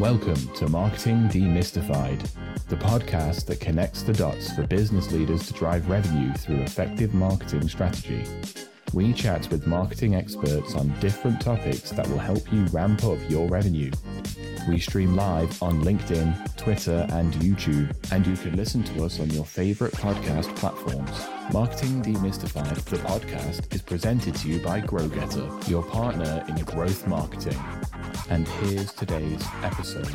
Welcome to Marketing Demystified, the podcast that connects the dots for business leaders to drive revenue through effective marketing strategy. We chat with marketing experts on different topics that will help you ramp up your revenue. We stream live on LinkedIn, Twitter, and YouTube, and you can listen to us on your favorite podcast platforms. Marketing Demystified, the podcast, is presented to you by GrowGetter, your partner in growth marketing. And here's today's episode.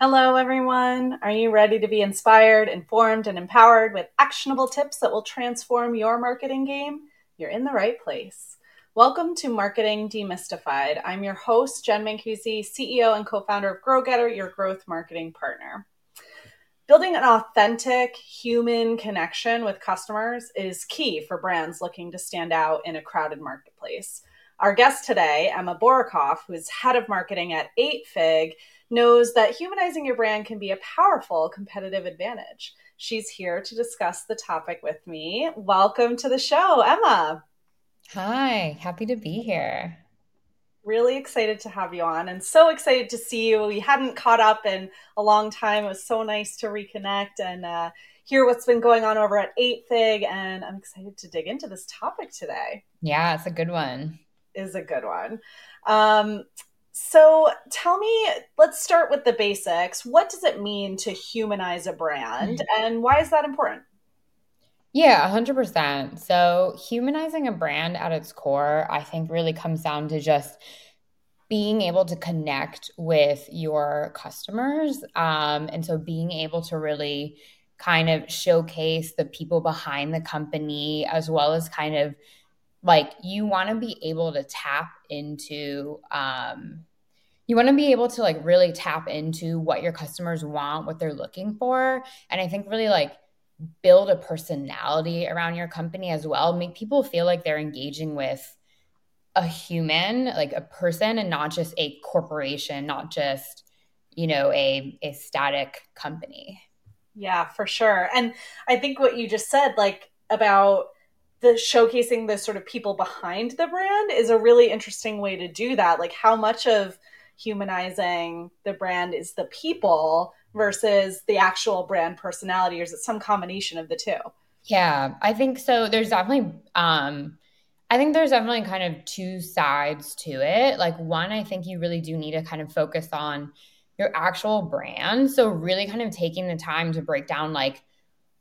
Hello, everyone. Are you ready to be inspired, informed, and empowered with actionable tips that will transform your marketing game? You're in the right place. Welcome to Marketing Demystified. I'm your host, Jen Mancusi, CEO and co founder of GrowGetter, your growth marketing partner. Building an authentic human connection with customers is key for brands looking to stand out in a crowded marketplace. Our guest today, Emma Borochoff, who is head of marketing at 8Fig, knows that humanizing your brand can be a powerful competitive advantage. She's here to discuss the topic with me. Welcome to the show, Emma. Hi, happy to be here. Really excited to have you on and so excited to see you. We hadn't caught up in a long time. It was so nice to reconnect and uh, hear what's been going on over at 8Fig. And I'm excited to dig into this topic today. Yeah, it's a good one is a good one. Um, so tell me, let's start with the basics. What does it mean to humanize a brand mm-hmm. and why is that important? Yeah, 100%. So, humanizing a brand at its core, I think, really comes down to just being able to connect with your customers. Um, and so, being able to really kind of showcase the people behind the company as well as kind of like you want to be able to tap into um you want to be able to like really tap into what your customers want what they're looking for and i think really like build a personality around your company as well. Make people feel like they're engaging with a human like a person and not just a corporation not just you know a a static company. Yeah for sure. And i think what you just said like about the showcasing the sort of people behind the brand is a really interesting way to do that. Like how much of humanizing the brand is the people versus the actual brand personality, or is it some combination of the two? Yeah, I think so. There's definitely um I think there's definitely kind of two sides to it. Like one, I think you really do need to kind of focus on your actual brand. So really kind of taking the time to break down like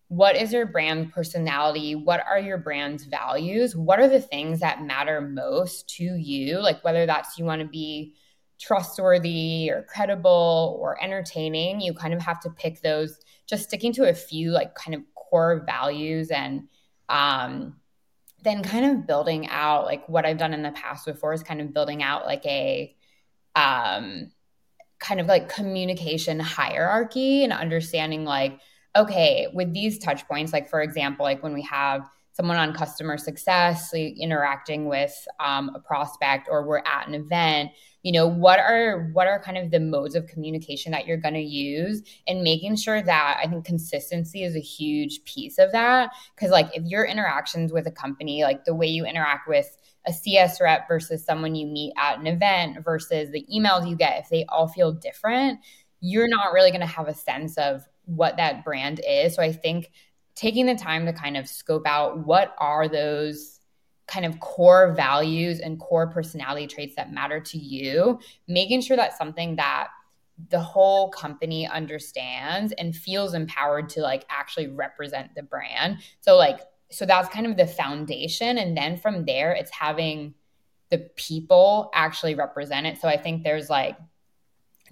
what is your brand personality? What are your brand's values? What are the things that matter most to you? Like whether that's you want to be trustworthy or credible or entertaining, you kind of have to pick those, just sticking to a few like kind of core values and um then kind of building out like what I've done in the past before is kind of building out like a um kind of like communication hierarchy and understanding like okay, with these touch points, like for example, like when we have someone on customer success like interacting with um, a prospect or we're at an event you know what are what are kind of the modes of communication that you're going to use and making sure that i think consistency is a huge piece of that? Because like if your interactions with a company like the way you interact with a cs rep versus someone you meet at an event versus the emails you get if they all feel different you're not really going to have a sense of what that brand is. So I think taking the time to kind of scope out what are those kind of core values and core personality traits that matter to you, making sure that's something that the whole company understands and feels empowered to like actually represent the brand. So like so that's kind of the foundation and then from there it's having the people actually represent it. So I think there's like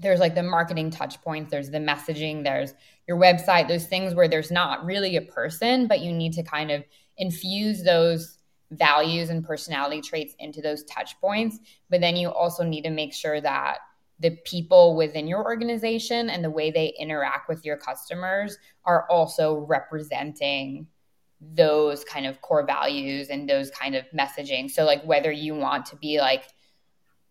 there's like the marketing touch points, there's the messaging, there's your website, those things where there's not really a person, but you need to kind of infuse those values and personality traits into those touch points. But then you also need to make sure that the people within your organization and the way they interact with your customers are also representing those kind of core values and those kind of messaging. So, like, whether you want to be like,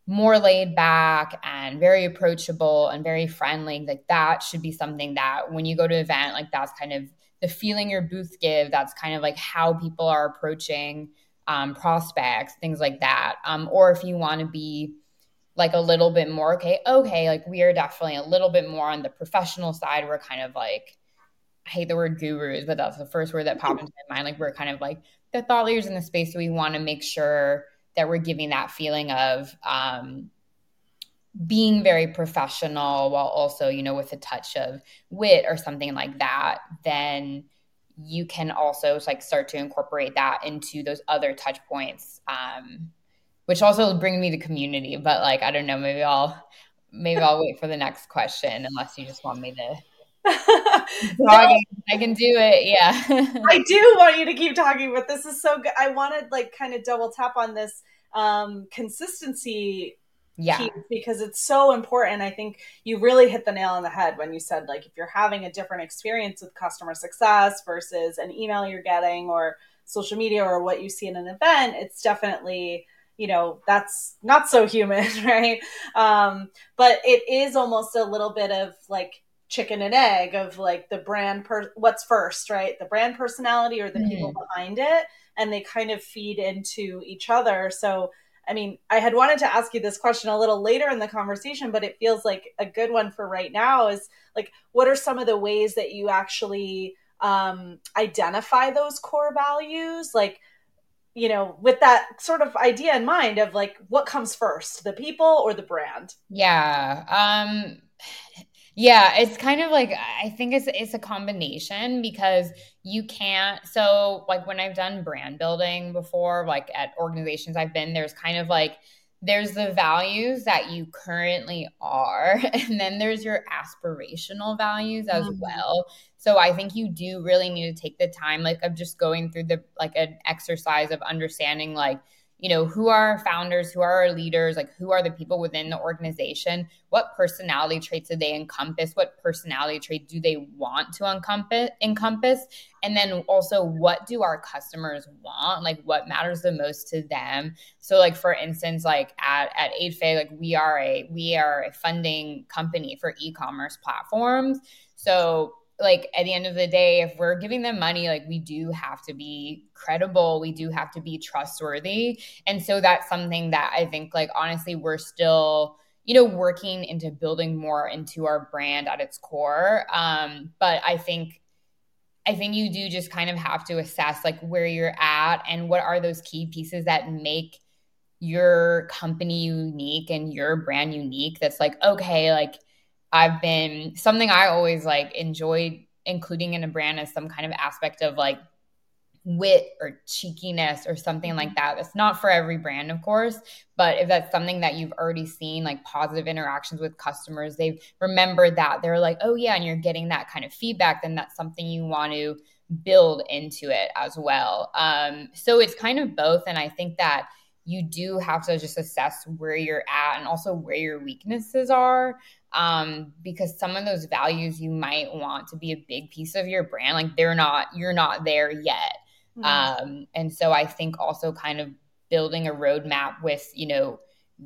more laid back and very approachable and very friendly like that should be something that when you go to an event like that's kind of the feeling your booth give that's kind of like how people are approaching um, prospects things like that um, or if you want to be like a little bit more okay okay like we are definitely a little bit more on the professional side we're kind of like I hate the word gurus, but that's the first word that popped into my mind. Like we're kind of like the thought leaders in the space. So we want to make sure that we're giving that feeling of um, being very professional while also, you know, with a touch of wit or something like that, then you can also like start to incorporate that into those other touch points. Um, which also bring me to community, but like I don't know, maybe I'll maybe I'll wait for the next question unless you just want me to no, I can do it. Yeah. I do want you to keep talking, but this is so good. I wanted like kind of double tap on this um, consistency yeah because it's so important i think you really hit the nail on the head when you said like if you're having a different experience with customer success versus an email you're getting or social media or what you see in an event it's definitely you know that's not so human right um, but it is almost a little bit of like chicken and egg of like the brand per what's first, right? The brand personality or the mm. people behind it. And they kind of feed into each other. So I mean, I had wanted to ask you this question a little later in the conversation, but it feels like a good one for right now is like, what are some of the ways that you actually um, identify those core values? Like, you know, with that sort of idea in mind of like, what comes first, the people or the brand? Yeah. Um, yeah, it's kind of like I think it's it's a combination because you can't so like when I've done brand building before like at organizations I've been there's kind of like there's the values that you currently are and then there's your aspirational values as mm-hmm. well so i think you do really need to take the time like of just going through the like an exercise of understanding like you know who are our founders who are our leaders like who are the people within the organization? What personality traits do they encompass? What personality trait do they want to encompass and then also what do our customers want? Like what matters the most to them? So like for instance like at at 8fig like we are a we are a funding company for e-commerce platforms. So like at the end of the day if we're giving them money like we do have to be credible. We do have to be trustworthy. And so that's something that i think like honestly we're still you know working into building more into our brand at its core. Um but i think i think you do just kind of have to assess like where you're at and what are those key pieces that make your company unique and your brand unique that's like okay like I've been something I always like enjoyed including in a brand is some kind of aspect of like wit or cheekiness or something like that. That's not for every brand, of course, but if that's something that you've already seen, like positive interactions with customers, they've remembered that. They're like, oh, yeah, and you're getting that kind of feedback, then that's something you want to build into it as well. Um, so it's kind of both. And I think that you do have to just assess where you're at and also where your weaknesses are um, because some of those values you might want to be a big piece of your brand like they're not you're not there yet mm-hmm. um, and so i think also kind of building a roadmap with you know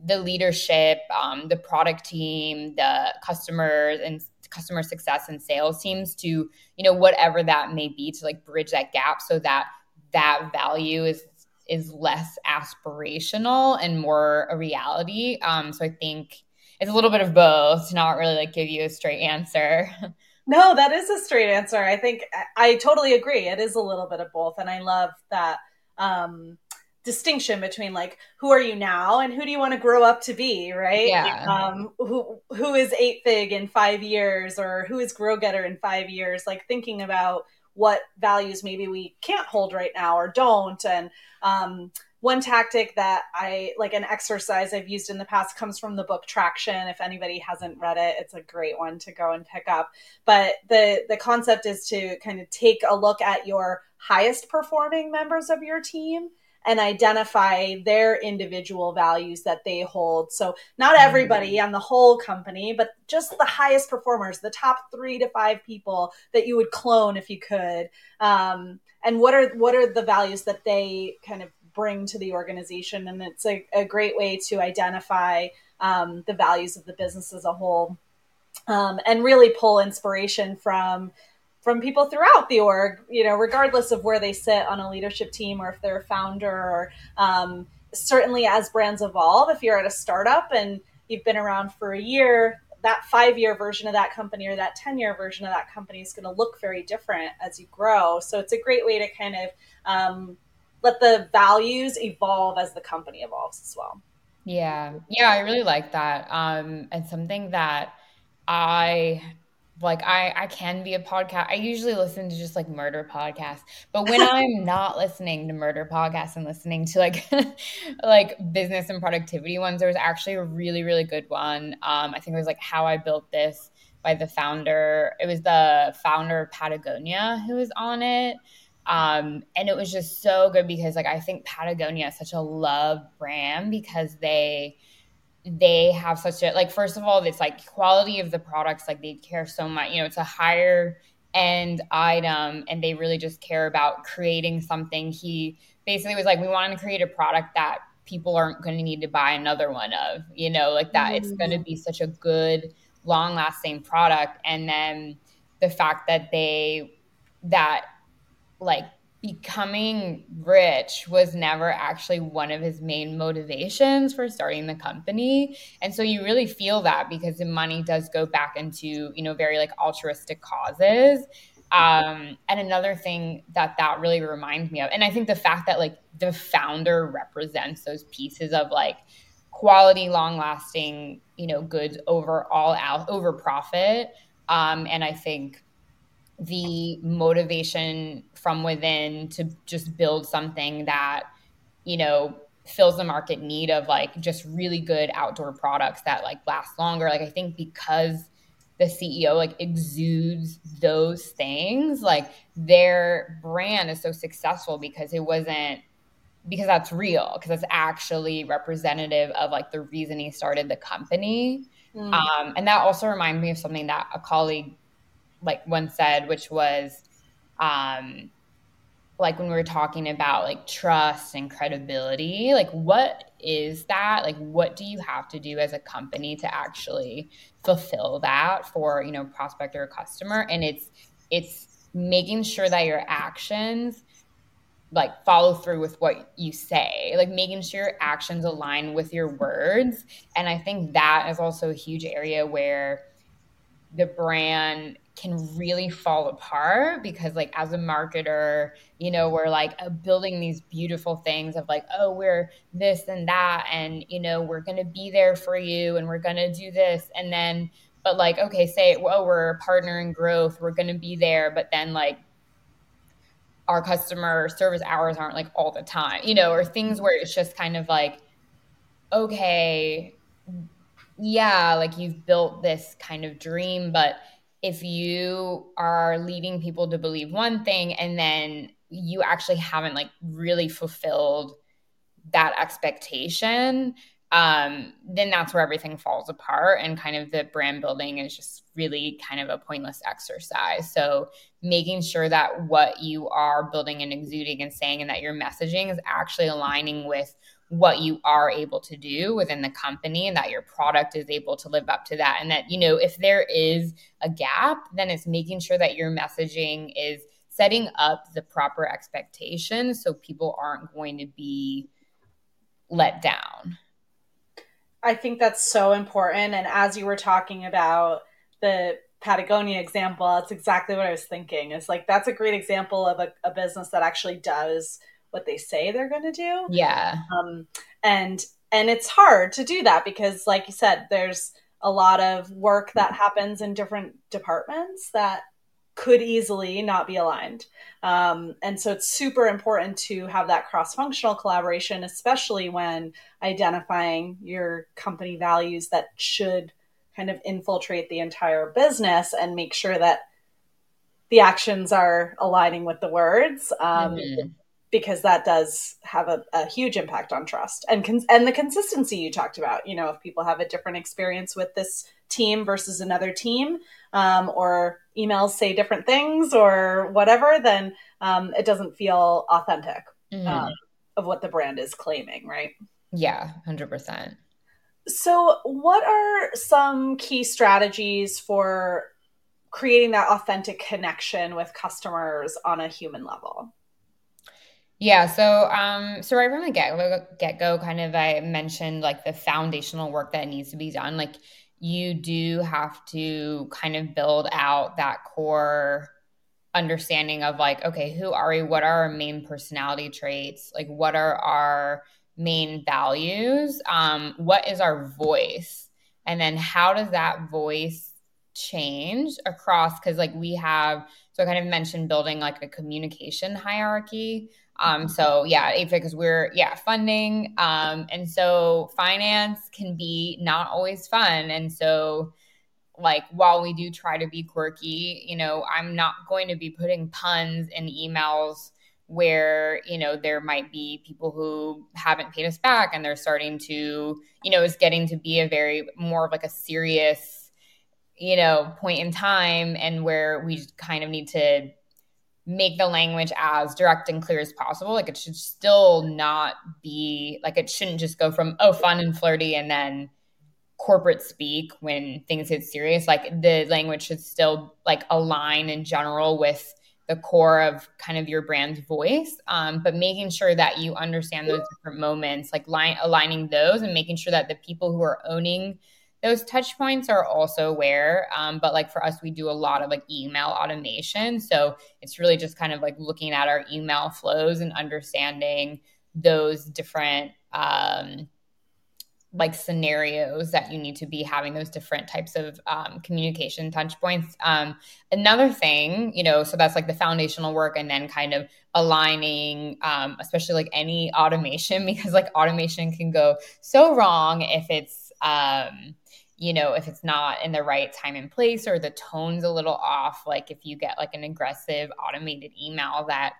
the leadership um, the product team the customers and customer success and sales teams to you know whatever that may be to like bridge that gap so that that value is is less aspirational and more a reality um, so i think it's a little bit of both to not really like give you a straight answer. No, that is a straight answer. I think I totally agree. It is a little bit of both. And I love that um, distinction between like who are you now and who do you want to grow up to be, right? Yeah. Um, who who is 8fig in five years or who is GrowGetter in five years? Like thinking about what values maybe we can't hold right now or don't. And um, one tactic that I like an exercise I've used in the past comes from the book Traction. If anybody hasn't read it, it's a great one to go and pick up. But the the concept is to kind of take a look at your highest performing members of your team and identify their individual values that they hold. So, not everybody mm-hmm. on the whole company, but just the highest performers, the top three to five people that you would clone if you could. Um, and what are what are the values that they kind of bring to the organization. And it's a, a great way to identify um, the values of the business as a whole um, and really pull inspiration from from people throughout the org, you know, regardless of where they sit on a leadership team or if they're a founder or um, certainly as brands evolve, if you're at a startup and you've been around for a year, that five year version of that company or that 10 year version of that company is going to look very different as you grow. So it's a great way to kind of um, let the values evolve as the company evolves as well. Yeah. Yeah, I really like that. Um, and something that I like I I can be a podcast. I usually listen to just like murder podcasts, but when I'm not listening to murder podcasts and listening to like like business and productivity ones, there was actually a really really good one. Um, I think it was like How I Built This by the founder. It was the founder of Patagonia who was on it. Um, and it was just so good because like I think Patagonia is such a love brand because they they have such a like first of all it's like quality of the products like they care so much you know it's a higher end item and they really just care about creating something he basically was like we wanted to create a product that people aren't going to need to buy another one of you know like that mm-hmm. it's going to be such a good long lasting product and then the fact that they that like becoming rich was never actually one of his main motivations for starting the company. And so you really feel that because the money does go back into you know very like altruistic causes. Um, and another thing that that really reminds me of and i think the fact that like the founder represents those pieces of like quality long lasting you know goods over all out over profit um, and i think the motivation from within to just build something that you know fills the market need of like just really good outdoor products that like last longer like i think because the ceo like exudes those things like their brand is so successful because it wasn't because that's real because it's actually representative of like the reason he started the company mm. um, and that also reminds me of something that a colleague like one said, which was um, like when we were talking about like trust and credibility, like what is that? Like what do you have to do as a company to actually fulfill that for, you know, prospect or customer? And it's it's making sure that your actions like follow through with what you say like making sure your actions align with your words and i think that is also a huge area where the brand can really fall apart because like as a marketer you know we're like uh, building these beautiful things of like oh we're this and that and you know we're going to be there for you and we're going to do this and then but like okay say well we're a partner in growth we're going to be there but then like our customer service hours aren't like all the time you know or things where it's just kind of like okay yeah like you've built this kind of dream but if you are leading people to believe one thing and then you actually haven't like really fulfilled that expectation um, then that's where everything falls apart and kind of the brand building is just really kind of a pointless exercise. So making sure that what you are building and exuding and saying and that your messaging is actually aligning with what you are able to do within the company and that your product is able to live up to that. And that you know if there is a gap then it's making sure that your messaging is setting up the proper expectations so people aren't going to be let down. I think that's so important. And as you were talking about the patagonia example that's exactly what i was thinking. It's like that's a great example of a, a business that actually does what they say they're going to do. Yeah. Um, and and it's hard to do that because, like you said, there's a lot of work that happens in different departments that could easily not be aligned. Um, and so it's super important to have that cross functional collaboration, especially when identifying your company values that should kind of infiltrate the entire business and make sure that the actions are aligning with the words. Um, mm-hmm because that does have a, a huge impact on trust and con- and the consistency you talked about. You know, if people have a different experience with this team versus another team, um, or emails say different things or whatever, then um, it doesn't feel authentic mm-hmm. uh, of what the brand is claiming, right? Yeah, hundred percent. So, what are some key strategies for creating that authentic connection with customers on a human level? Yeah, so um, so right from the get get go, kind of I mentioned like the foundational work that needs to be done. Like you do have to kind of build out that core understanding of like, okay, who are we? What are our main personality traits? Like, what are our main values? Um, what is our voice? And then how does that voice change across? Because like we have, so I kind of mentioned building like a communication hierarchy. Um, so yeah, because we're yeah funding, um, and so finance can be not always fun, and so like while we do try to be quirky, you know, I'm not going to be putting puns in emails where you know there might be people who haven't paid us back and they're starting to you know is getting to be a very more of like a serious you know point in time and where we kind of need to make the language as direct and clear as possible. Like it should still not be like it shouldn't just go from oh fun and flirty and then corporate speak when things get serious. Like the language should still like align in general with the core of kind of your brand's voice, um, but making sure that you understand those different moments, like line, aligning those and making sure that the people who are owning those touch points are also where Um, but like for us, we do a lot of like email automation. So it's really just kind of like looking at our email flows and understanding those different um, like scenarios that you need to be having those different types of um, communication touch points. Um, another thing, you know, so that's like the foundational work and then kind of aligning, um, especially like any automation, because like automation can go so wrong if it's, um, you know, if it's not in the right time and place or the tone's a little off, like if you get like an aggressive automated email that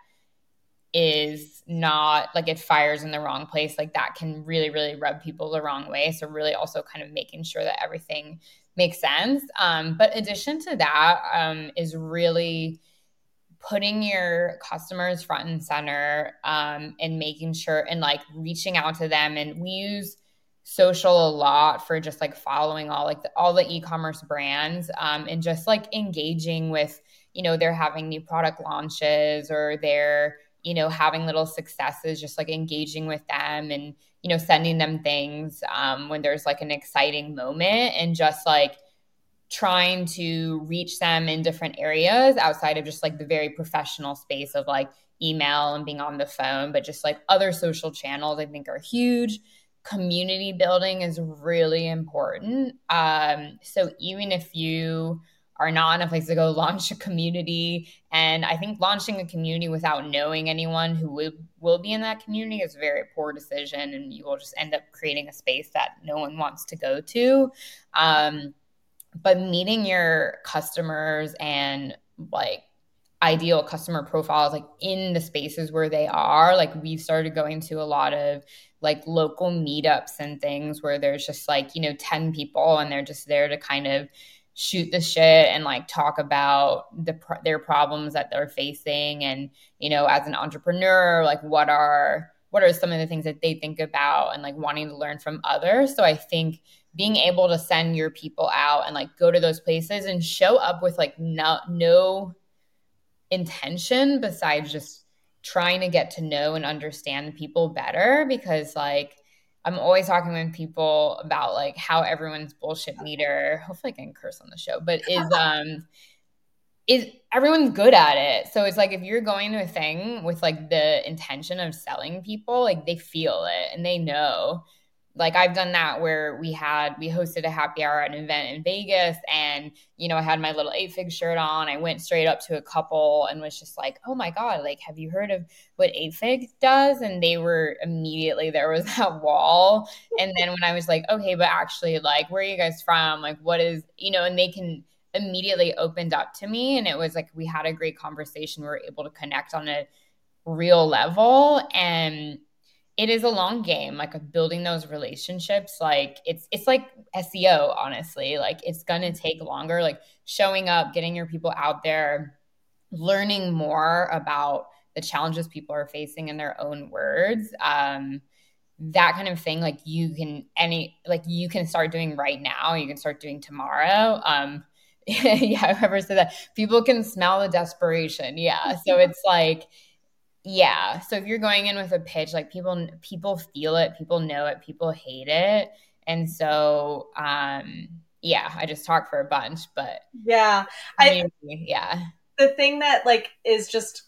is not like it fires in the wrong place, like that can really, really rub people the wrong way. So, really, also kind of making sure that everything makes sense. Um, but addition to that um, is really putting your customers front and center um, and making sure and like reaching out to them. And we use social a lot for just like following all like the, all the e-commerce brands um, and just like engaging with you know they're having new product launches or they're you know having little successes just like engaging with them and you know sending them things um, when there's like an exciting moment and just like trying to reach them in different areas outside of just like the very professional space of like email and being on the phone but just like other social channels i think are huge community building is really important. Um, so even if you are not in a place to go launch a community, and I think launching a community without knowing anyone who will, will be in that community is a very poor decision, and you will just end up creating a space that no one wants to go to. Um, but meeting your customers and like ideal customer profiles like in the spaces where they are like we've started going to a lot of like local meetups and things where there's just like you know 10 people and they're just there to kind of shoot the shit and like talk about the their problems that they're facing and you know as an entrepreneur like what are what are some of the things that they think about and like wanting to learn from others. So i think being able to send your people out and like go to those places and show up with like no no intention besides just trying to get to know and understand people better because like I'm always talking with people about like how everyone's bullshit meter. Hopefully I can curse on the show, but is um is everyone's good at it. So it's like if you're going to a thing with like the intention of selling people, like they feel it and they know like I've done that where we had we hosted a happy hour at an event in Vegas and you know I had my little 8fig shirt on. I went straight up to a couple and was just like, "Oh my god, like have you heard of what 8fig does?" And they were immediately there was that wall. And then when I was like, "Okay, but actually like where are you guys from? Like what is, you know, and they can immediately opened up to me and it was like we had a great conversation. We were able to connect on a real level and it is a long game like building those relationships. Like it's it's like seo honestly. Like it's gonna take longer like showing up getting your people out there learning more about the challenges people are facing in their own words. Um that kind of thing like you can any like you can start doing right now. You can start doing tomorrow. Um yeah whoever said that. People can smell the desperation. Yeah. So it's like yeah. So if you're going in with a pitch, like people people feel it, people know it, people hate it. And so um yeah, I just talk for a bunch, but yeah. I yeah. The thing that like is just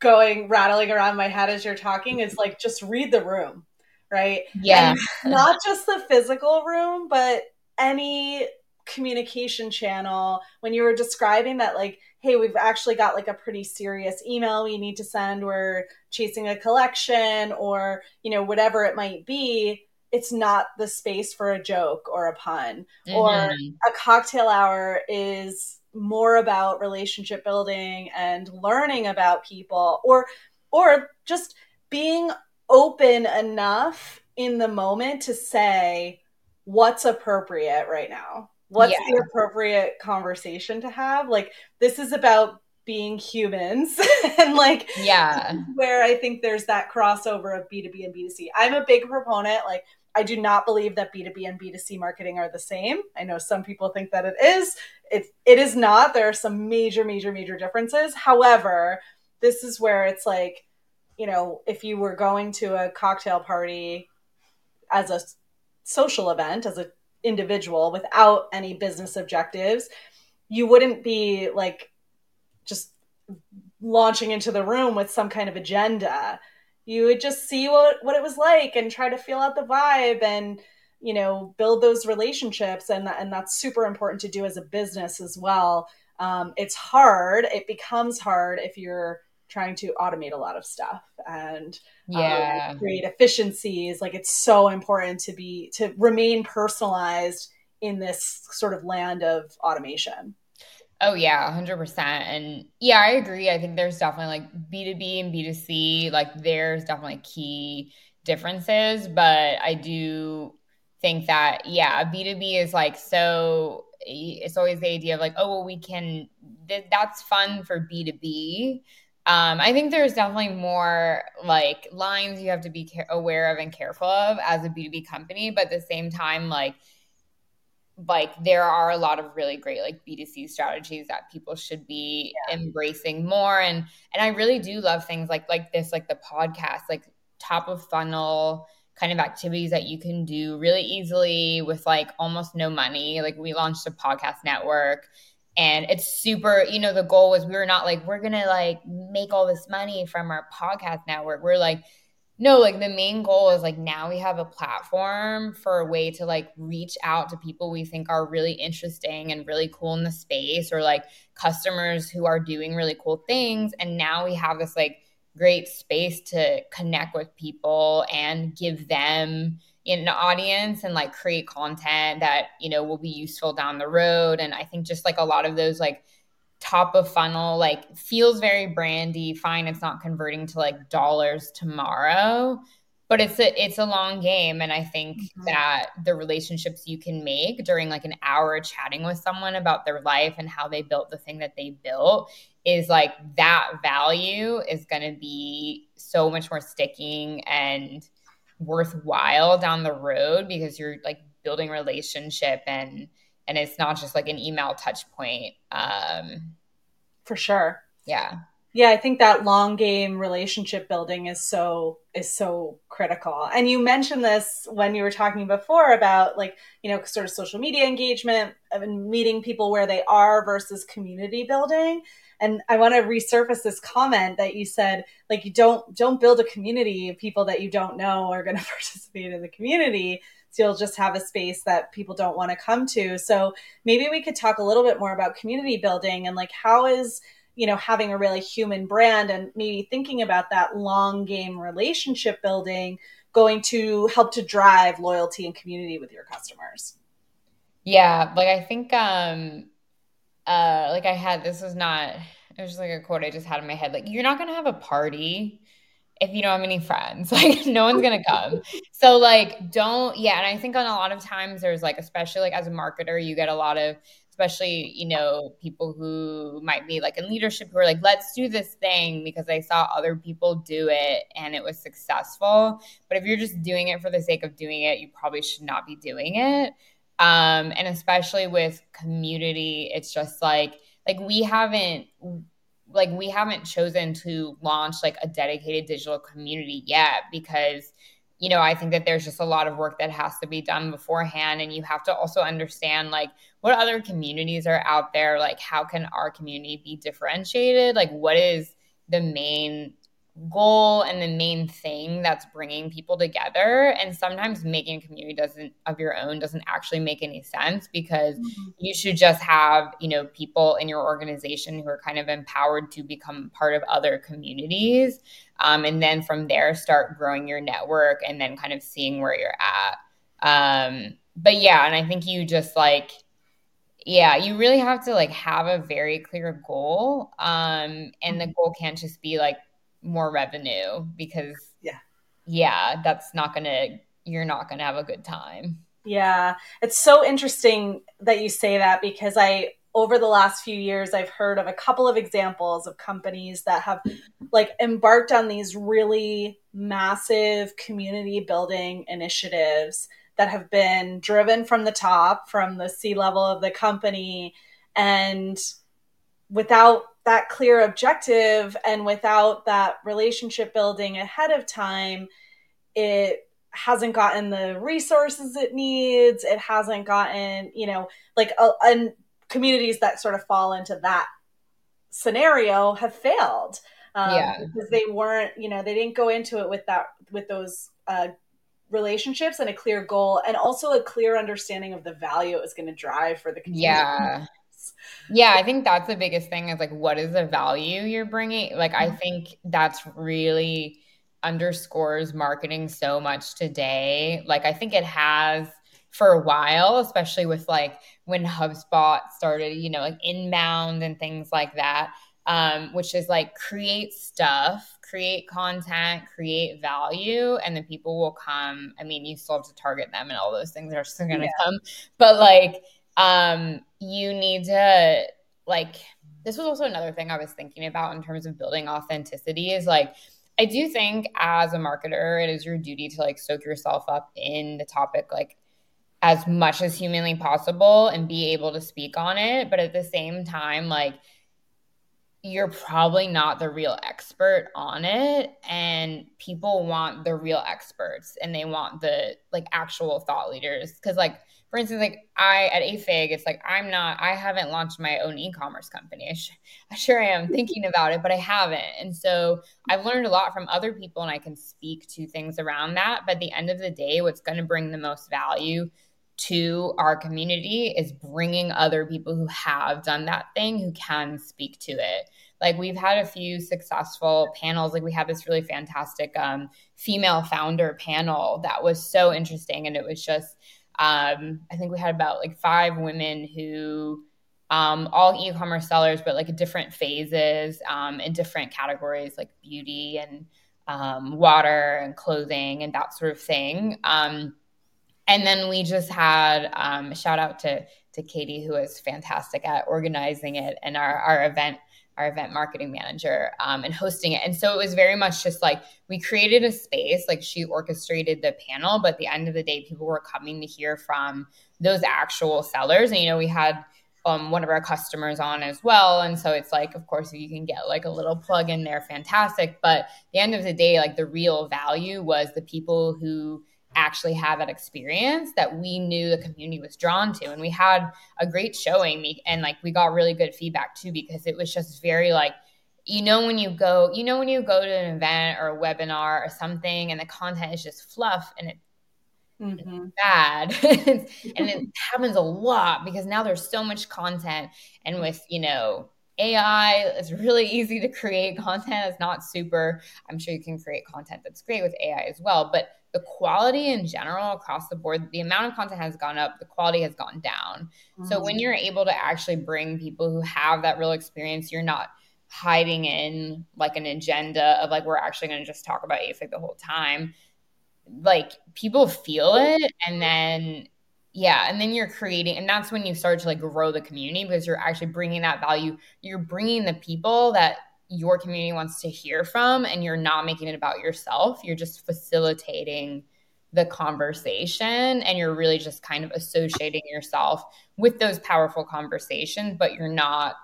going rattling around my head as you're talking is like just read the room, right? Yeah. And not just the physical room, but any communication channel when you were describing that like hey we've actually got like a pretty serious email we need to send we're chasing a collection or you know whatever it might be it's not the space for a joke or a pun mm-hmm. or a cocktail hour is more about relationship building and learning about people or or just being open enough in the moment to say what's appropriate right now what's yeah. the appropriate conversation to have? Like this is about being humans and like yeah. where i think there's that crossover of b2b and b2c i'm a big proponent like i do not believe that b2b and b2c marketing are the same. I know some people think that it is. It, it is not. There are some major major major differences. However this is where it's like you know if you were going to a cocktail party as a social event as a individual without any business objectives, you wouldn't be like just launching into the room with some kind of agenda. You would just see what, what it was like and try to feel out the vibe and you know build those relationships and and that's super important to do as a business as well. Um, it's hard. It becomes hard if you're trying to automate a lot of stuff and yeah. um, create efficiencies. Like it's so important to be to remain personalized in this sort of land of automation. Oh yeah 100% and yeah i agree. I think there's definitely like b2b and b2c like there's definitely key differences but i do think that yeah b2b is like so it's always the idea of like oh well we can th- that's fun for b2b um, I think there's definitely more like lines you have to be aware of and careful of as a B2B company, but at the same time, like, like there are a lot of really great like B2C strategies that people should be yeah. embracing more. And and I really do love things like like this, like the podcast, like top of funnel kind of activities that you can do really easily with like almost no money. Like we launched a podcast network and it's super you know the goal was we were not like we're gonna like make all this money from our podcast network. We're like no like the main goal is like now we have a platform for a way to like reach out to people we think are really interesting and really cool in the space or like customers who are doing really cool things. And now we have this like great space to connect with people and give them an audience and like create content that you know will be useful down the road. And i think just like a lot of those like top of funnel like feels very brandy fine it's not converting to like dollars tomorrow but it's a it's a long game and i think mm-hmm. that the relationships you can make during like an hour chatting with someone about their life and how they built the thing that they built is like that value is going to be so much more sticking and worthwhile down the road because you're like building relationship and and it's not just like an email touch point um for sure yeah yeah i think that long game relationship building is so is so critical. And you mentioned this when you were talking before about like you know sort of social media engagement and meeting people where they are versus community building. And i want to resurface this comment that you said like you don't don't build a community of people that you don't know are going to participate in the community. So you'll just have a space that people don't want to come to. So maybe we could talk a little bit more about community building and like how is you know having a really human brand and maybe thinking about that long game relationship building going to help to drive loyalty and community with your customers yeah like i think um uh like I had this was not it was just like a quote I just had in my head. Like, you're not gonna have a party if you don't have any friends. Like no one's gonna come. So like don't yeah, and I think on a lot of times there's like, especially like as a marketer, you get a lot of especially, you know, people who might be like in leadership who are like, let's do this thing because I saw other people do it and it was successful. But if you're just doing it for the sake of doing it, you probably should not be doing it. Um, and especially with community, it's just like like we haven't like we haven't chosen to launch like a dedicated digital community yet because you know, I think that there's just a lot of work that has to be done beforehand. And you have to also understand like what other communities are out there. Like, how can our community be differentiated? Like, what is the main goal and the main thing that's bringing people together and sometimes making a community doesn't of your own doesn't actually make any sense because mm-hmm. you should just have you know people in your organization who are kind of empowered to become part of other communities um, and then from there start growing your network and then kind of seeing where you're at um, but yeah and i think you just like yeah you really have to like have a very clear goal um, and the mm-hmm. goal can't just be like more revenue because yeah. Yeah that's not gonna you're not gonna have a good time. Yeah. It's so interesting that you say that because i over the last few years i've heard of a couple of examples of companies that have like embarked on these really massive community building initiatives that have been driven from the top from the c level of the company and without that clear objective and without that relationship building ahead of time, it hasn't gotten the resources it needs. It hasn't gotten, you know, like, uh, and communities that sort of fall into that scenario have failed. Um, yeah. Because they weren't, you know, they didn't go into it with that, with those, uh, relationships and a clear goal and also a clear understanding of the value it was going to drive for the community. Yeah. Yeah, I think that's the biggest thing is like, what is the value you're bringing? Like, I mm-hmm. think that's really underscores marketing so much today. Like, I think it has for a while, especially with like when HubSpot started, you know, like inbound and things like that, um, which is like create stuff, create content, create value, and then people will come. I mean, you still have to target them and all those things are still going to yeah. come, but like, um, you need to like this was also another thing I was thinking about in terms of building authenticity is like I do think as a marketer it is your duty to like soak yourself up in the topic like as much as humanly possible and be able to speak on it. But at the same time like you're probably not the real expert on it and people want the real experts and they want the like actual thought leaders. Because like for instance, like I at 8fig, it's like I'm not, I haven't launched my own e-commerce company. I, sh- I sure am thinking about it, but I haven't. And so I've learned a lot from other people, and I can speak to things around that. But at the end of the day, what's going to bring the most value to our community is bringing other people who have done that thing who can speak to it like we've had a few successful panels like we had this really fantastic um, female founder panel that was so interesting and it was just um, I think we had about like five women who um, all e-commerce sellers, but like different phases um, in different categories like beauty and um, water and clothing and that sort of thing. Um, and then we just had um, a shout out to to Katie, who is fantastic at organizing it and our, our event our event marketing manager um, and hosting it. And so it was very much just like we created a space, like she orchestrated the panel, but at the end of the day, people were coming to hear from those actual sellers. And, you know, we had um, one of our customers on as well. And so it's like, of course, if you can get like a little plug in there, fantastic. But the end of the day, like the real value was the people who actually had that experience that we knew the community was drawn to. And we had a great showing and like we got really good feedback too because it was just very like you know when you go you know when you go to an event or a webinar or something and the content is just fluff and it Mm-hmm. bad and it happens a lot because now there's so much content. And with you know ai it's really easy to create content. It's not super i'm sure you can create content that's great with ai as well but the quality in general across the board, the amount of content has gone up, the quality has gone down. Mm-hmm. So when you're able to actually bring people who have that real experience, you're not hiding in like an agenda of like we're actually going to just talk about 8fig the whole time. Like people feel it and then yeah, and then you're creating and that's when you start to like grow the community because you're actually bringing that value. You're bringing the people that your community wants to hear from and you're not making it about yourself you're just facilitating the conversation and you're really just kind of associating yourself with those powerful conversations but you're not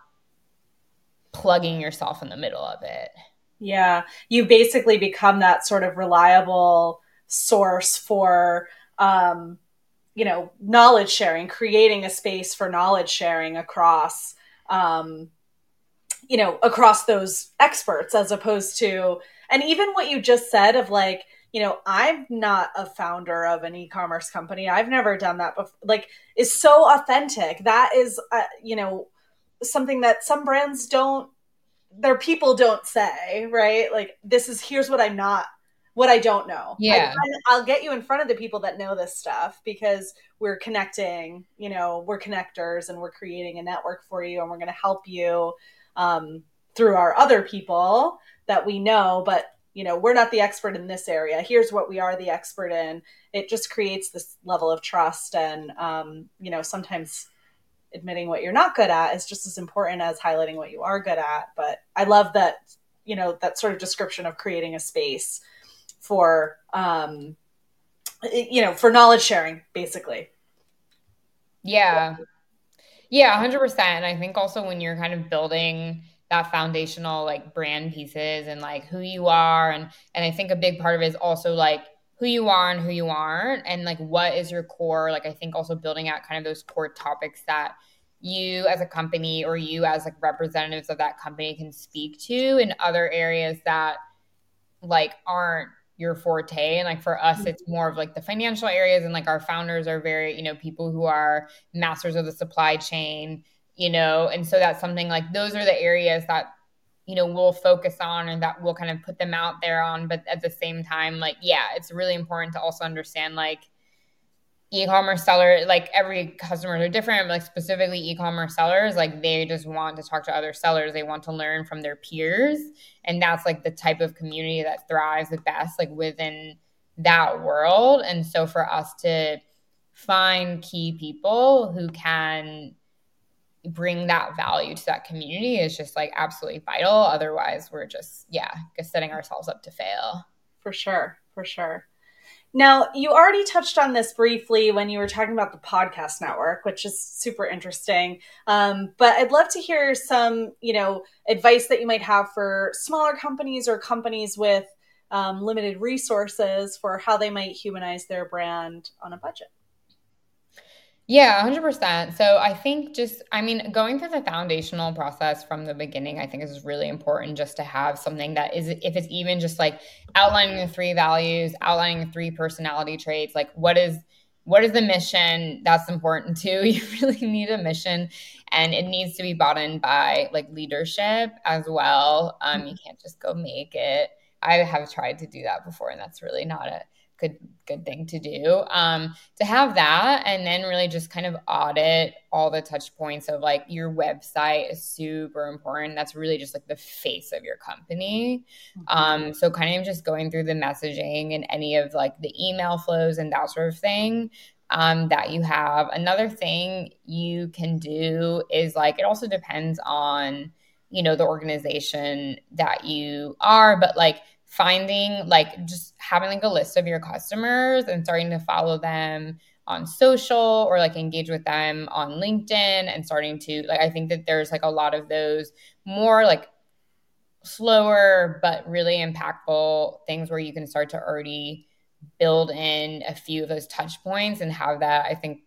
plugging yourself in the middle of it. Yeah, you basically become that sort of reliable source for um, you know knowledge sharing, creating a space for knowledge sharing across um, you know across those experts as opposed to and even what you just said of like you know i'm not a founder of an e-commerce company. I've never done that before like is so authentic. That is uh, you know something that some brands don't their people don't say right? Like this is here's what i'm not what i don't know. Yeah. I, i'll get you in front of the people that know this stuff because we're connecting you know we're connectors and we're creating a network for you and we're going to help you um, through our other people that we know but you know we're not the expert in this area. Here's what we are the expert in. It just creates this level of trust and um, you know sometimes admitting what you're not good at is just as important as highlighting what you are good at. But i love that you know that sort of description of creating a space for um, you know for knowledge sharing basically. Yeah yeah 100% i think also when you're kind of building that foundational like brand pieces and like who you are and and I think a big part of it is also like who you are and who you aren't and like what is your core. Like I think also building out kind of those core topics that you as a company or you as like representatives of that company can speak to in other areas that like aren't your forte. And like for us mm-hmm. it's more of like the financial areas. And like our founders are very you know people who are masters of the supply chain you know? And so that's something like those are the areas that you know we'll focus on and that we'll kind of put them out there on. But at the same time like yeah it's really important to also understand like e-commerce seller like every customers are different like specifically e-commerce sellers like they just want to talk to other sellers they want to learn from their peers and that's like the type of community that thrives the best like within that world and so for us to find key people who can bring that value to that community is just like absolutely vital. Otherwise, we're just, yeah, just setting ourselves up to fail. For sure. For sure. Now, you already touched on this briefly when you were talking about the podcast network, which is super interesting. Um, but I'd love to hear some, you know, advice that you might have for smaller companies or companies with um, limited resources for how they might humanize their brand on a budget. Yeah, 100%. So I think just, I mean, going through the foundational process from the beginning, I think is really important just to have something that is, if it's even just like outlining the three values, outlining the three personality traits, like what is, what is the mission? That's important too. You really need a mission and it needs to be bought in by like leadership as well. Um, you can't just go make it. I have tried to do that before and that's really not a good good thing to do. Um, to have that and then really just kind of audit all the touch points of like your website is super important. That's really just like the face of your company. Mm-hmm. um, so kind of just going through the messaging and any of like the email flows and that sort of thing um, that you have. Another thing you can do is like it also depends on you know the organization that you are but like finding like just having like a list of your customers and starting to follow them on social or like engage with them on LinkedIn and starting to like I think that there's like a lot of those more like slower but really impactful things where you can start to already build in a few of those touch points and have that I think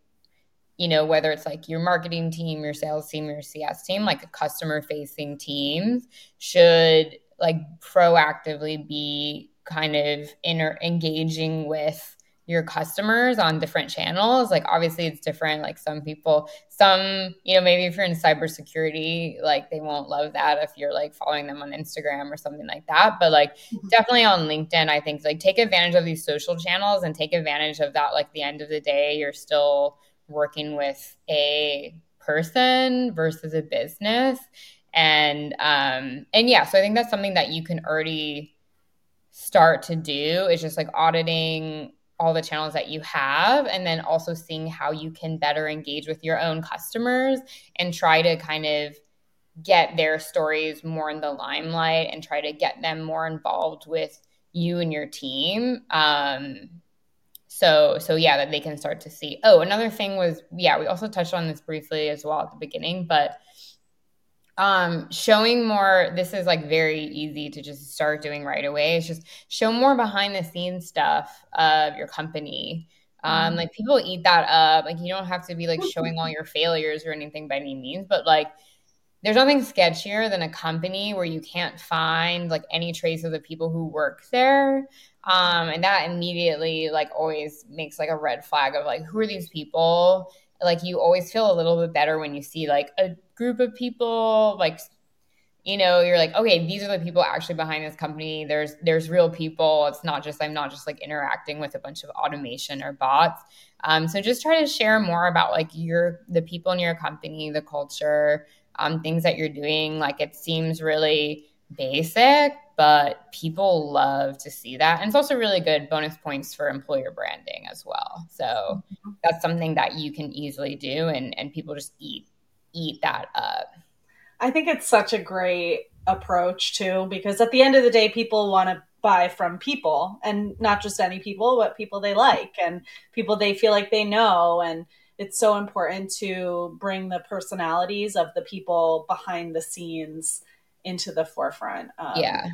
you know whether it's like your marketing team your sales team your CS team like a customer facing teams should like proactively be kind of inter- engaging with your customers on different channels. Like obviously it's different. Like some people some you know maybe if you're in cybersecurity like they won't love that if you're like following them on instagram or something like that. But like mm-hmm. definitely on linkedin i think like take advantage of these social channels and take advantage of that. Like the end of the day you're still working with a person versus a business and um and yeah so i think that's something that you can already start to do is just like auditing all the channels that you have and then also seeing how you can better engage with your own customers and try to kind of get their stories more in the limelight and try to get them more involved with you and your team. Um so so yeah that they can start to see. Oh another thing was yeah we also touched on this briefly as well at the beginning but um showing more this is like very easy to just start doing right away. It's just show more behind the scenes stuff of your company. Um mm-hmm. like people eat that up. Like you don't have to be like showing all your failures or anything by any means but like there's nothing sketchier than a company where you can't find like any trace of the people who work there. Um and that immediately like always makes like a red flag of like who are these people? Like you always feel a little bit better when you see like a group of people like you know you're like okay these are the people actually behind this company there's there's real people it's not just i'm not just like interacting with a bunch of automation or bots um, so just try to share more about like your the people in your company the culture um, things that you're doing like it seems really basic but people love to see that. And it's also really good bonus points for employer branding as well. So mm-hmm. that's something that you can easily do and, and people just eat eat that up. I think it's such a great approach too, because at the end of the day, people want to buy from people and not just any people, but people they like and people they feel like they know. And it's so important to bring the personalities of the people behind the scenes into the forefront. Um, yeah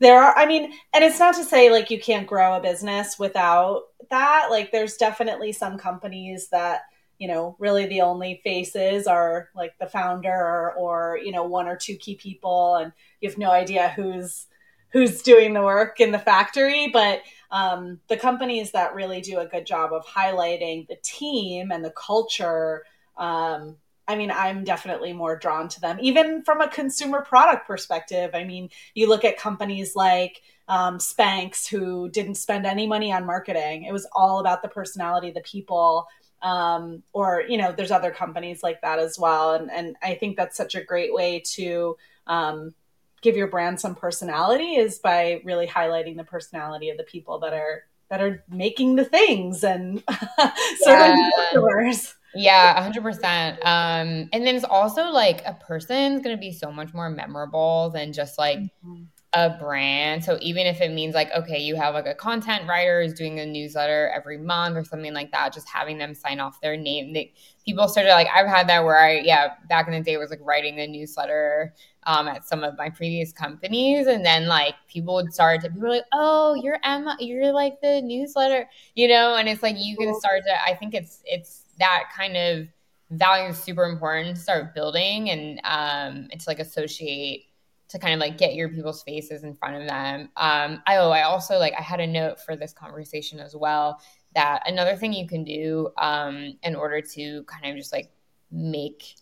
there are i mean and it's not to say like you can't grow a business without that like there's definitely some companies that you know really the only faces are like the founder or, or you know one or two key people and you have no idea who's who's doing the work in the factory but um, the companies that really do a good job of highlighting the team and the culture um, I mean, I'm definitely more drawn to them, even from a consumer product perspective. I mean, you look at companies like um, Spanx, who didn't spend any money on marketing. It was all about the personality, the people, um, or you know, there's other companies like that as well. And and I think that's such a great way to um, give your brand some personality is by really highlighting the personality of the people that are that are making the things and serving yeah. customers. Yeah, 100%. Um, and then it's also like a person's going to be so much more memorable than just like mm-hmm. A brand. So even if it means like, okay, you have like a content writer is doing a newsletter every month or something like that, just having them sign off their name. They, people started like, I've had that where I, yeah, back in the day was like writing a newsletter um, at some of my previous companies. And then like people would start to, people were like, oh, you're Emma, you're like the newsletter, you know? And it's like, you can start to, I think it's, it's, that kind of value is super important to start building and um to like associate to kind of like get your people's faces in front of them. Um, I oh, I also like I had a note for this conversation as well that another thing you can do um, in order to kind of just like make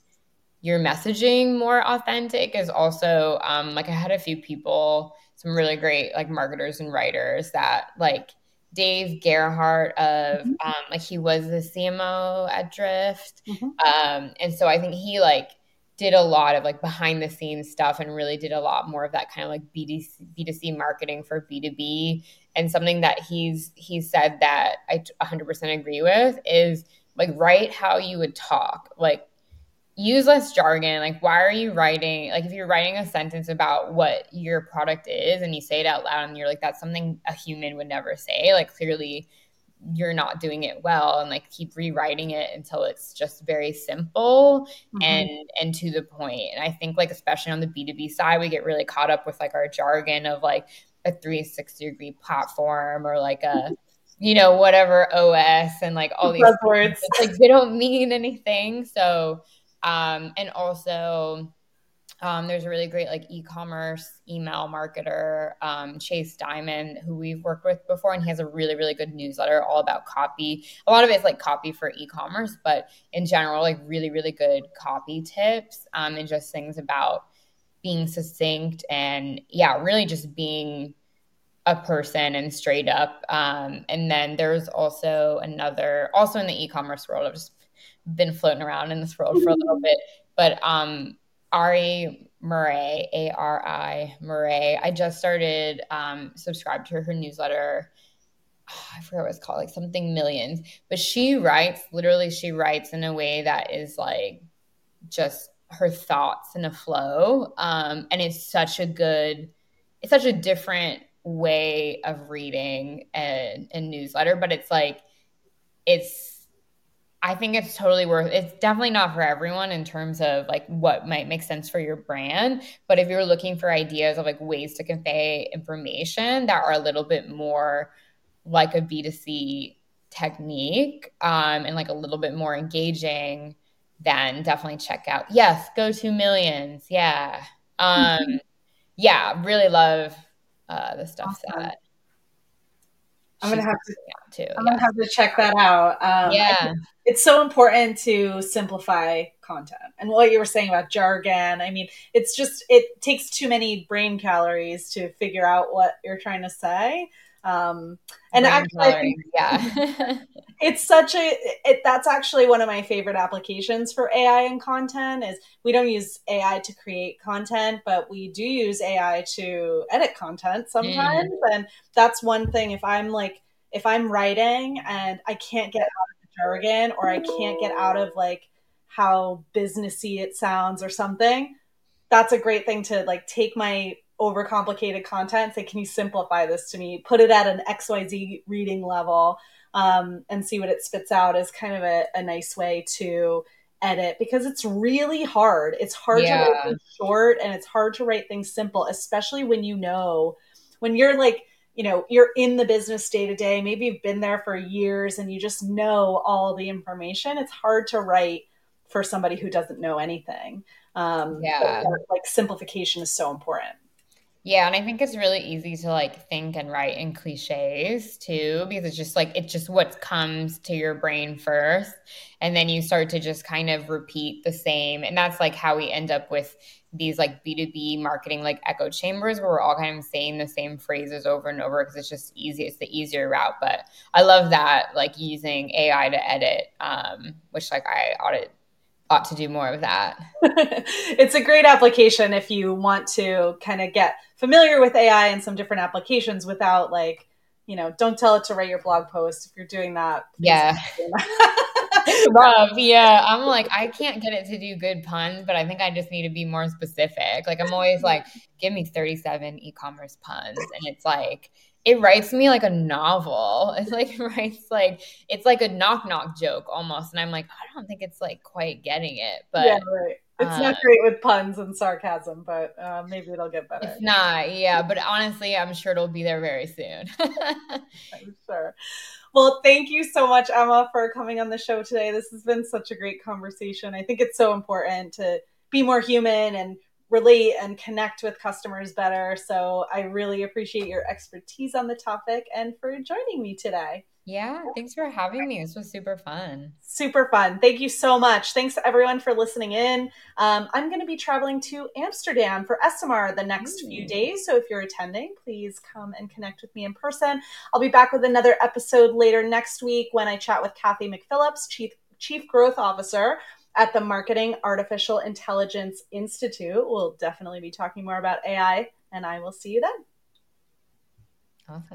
your messaging more authentic is also um, like I had a few people, some really great like marketers and writers that like Dave Gerhardt of mm-hmm. um, like he was the CMO at Drift, mm-hmm. um, and so I think he like did a lot of like behind the scenes stuff and really did a lot more of that kind of like B2C, B2C marketing for B2B. And something that he's he said that I 100% agree with is like write how you would talk. Like use less jargon. Like, why are you writing? Like, if you're writing a sentence about what your product is and you say it out loud and you're like, that's something a human would never say, like, clearly you're not doing it well and like keep rewriting it until it's just very simple mm-hmm. and and to the point. and i think like especially on the b2b side we get really caught up with like our jargon of like a 360 degree platform or like a you know whatever os and like all these words like they don't mean anything so um, and also, um, there's a really great like e-commerce email marketer, um, Chase Diamond, who we've worked with before, and he has a really really good newsletter all about copy. A lot of it's like copy for e-commerce, but in general, like really really good copy tips um, and just things about being succinct and yeah, really just being a person and straight up. Um, and then there's also another, also in the e-commerce world, I've just been floating around in this world for a little bit. But um, Ari Murray, A R I Murray, I just started um, subscribe to her newsletter. Oh, I forget what it's called, like something millions. But she writes, literally, she writes in a way that is like just her thoughts in a flow. Um, and it's such a good, it's such a different way of reading a, a newsletter, but it's like, it's I think it's totally worth it's definitely not for everyone in terms of like what might make sense for your brand, but if you're looking for ideas of like ways to convey information that are a little bit more like a B2C technique um, and like a little bit more engaging, then definitely check out. Yes, go to millions. Yeah. Um, yeah, really love uh, the stuff awesome. that I'm gonna have to too. I'm yeah. gonna have to check that out. Um, yeah, it's so important to simplify content. And what you were saying about jargon, I mean, it's just it takes too many brain calories to figure out what you're trying to say. Um, and actually, yeah, it's such a it, that's actually one of my favorite applications for AI and content. Is we don't use AI to create content, but we do use AI to edit content sometimes, mm. and that's one thing. If I'm like if I'm writing and I can't get out of the jargon or I can't get out of like how businessy it sounds or something, that's a great thing to like take my overcomplicated content say can you simplify this to me? Put it at an xyz reading level um, and see what it spits out is kind of a, a, nice way to edit because it's really hard. It's hard yeah. to write things short and it's hard to write things simple especially when you know when you're like you know you're in the business day to day maybe you've been there for years and you just know all the information it's hard to write for somebody who doesn't know anything. Um, yeah. like simplification is so important yeah, and I think it's really easy to like think and write in cliches too, because it's just like it's just what comes to your brain first. And then you start to just kind of repeat the same. And that's like how we end up with these like B2B marketing like echo chambers where we're all kind of saying the same phrases over and over because it's just easy. It's the easier route. But I love that, like using AI to edit, um, which like I ought ought to do more of that. it's a great application if you want to kind of get familiar with AI and some different applications without like, you know, don't tell it to write your blog post if you're doing that. Yeah. rough. Yeah. I'm like, I can't get it to do good puns, but I think I just need to be more specific. Like I'm always like, give me 37 e-commerce puns. And it's like, it writes me like a novel. It's like it writes like it's like a knock knock joke almost, and I'm like, I don't think it's like quite getting it. But yeah, right. It's uh, not great with puns and sarcasm, but uh, maybe it'll get better. It's not, yeah. But honestly, I'm sure it'll be there very soon. I'm sure. Well, thank you so much, Emma, for coming on the show today. This has been such a great conversation. I think it's so important to be more human and relate and connect with customers better. So I really appreciate your expertise on the topic and for joining me today. Yeah, thanks for having me. This was super fun. Super fun. Thank you so much. Thanks everyone for listening in. Um, I'm going to be traveling to Amsterdam for ESOMAR the next Ooh. few days. So if you're attending, please come and connect with me in person. I'll be back with another episode later next week when I chat with Kathy McPhillips, Chief Chief Growth Officer at the Marketing Artificial Intelligence Institute. We'll definitely be talking more about AI, and I will see you then. Awesome.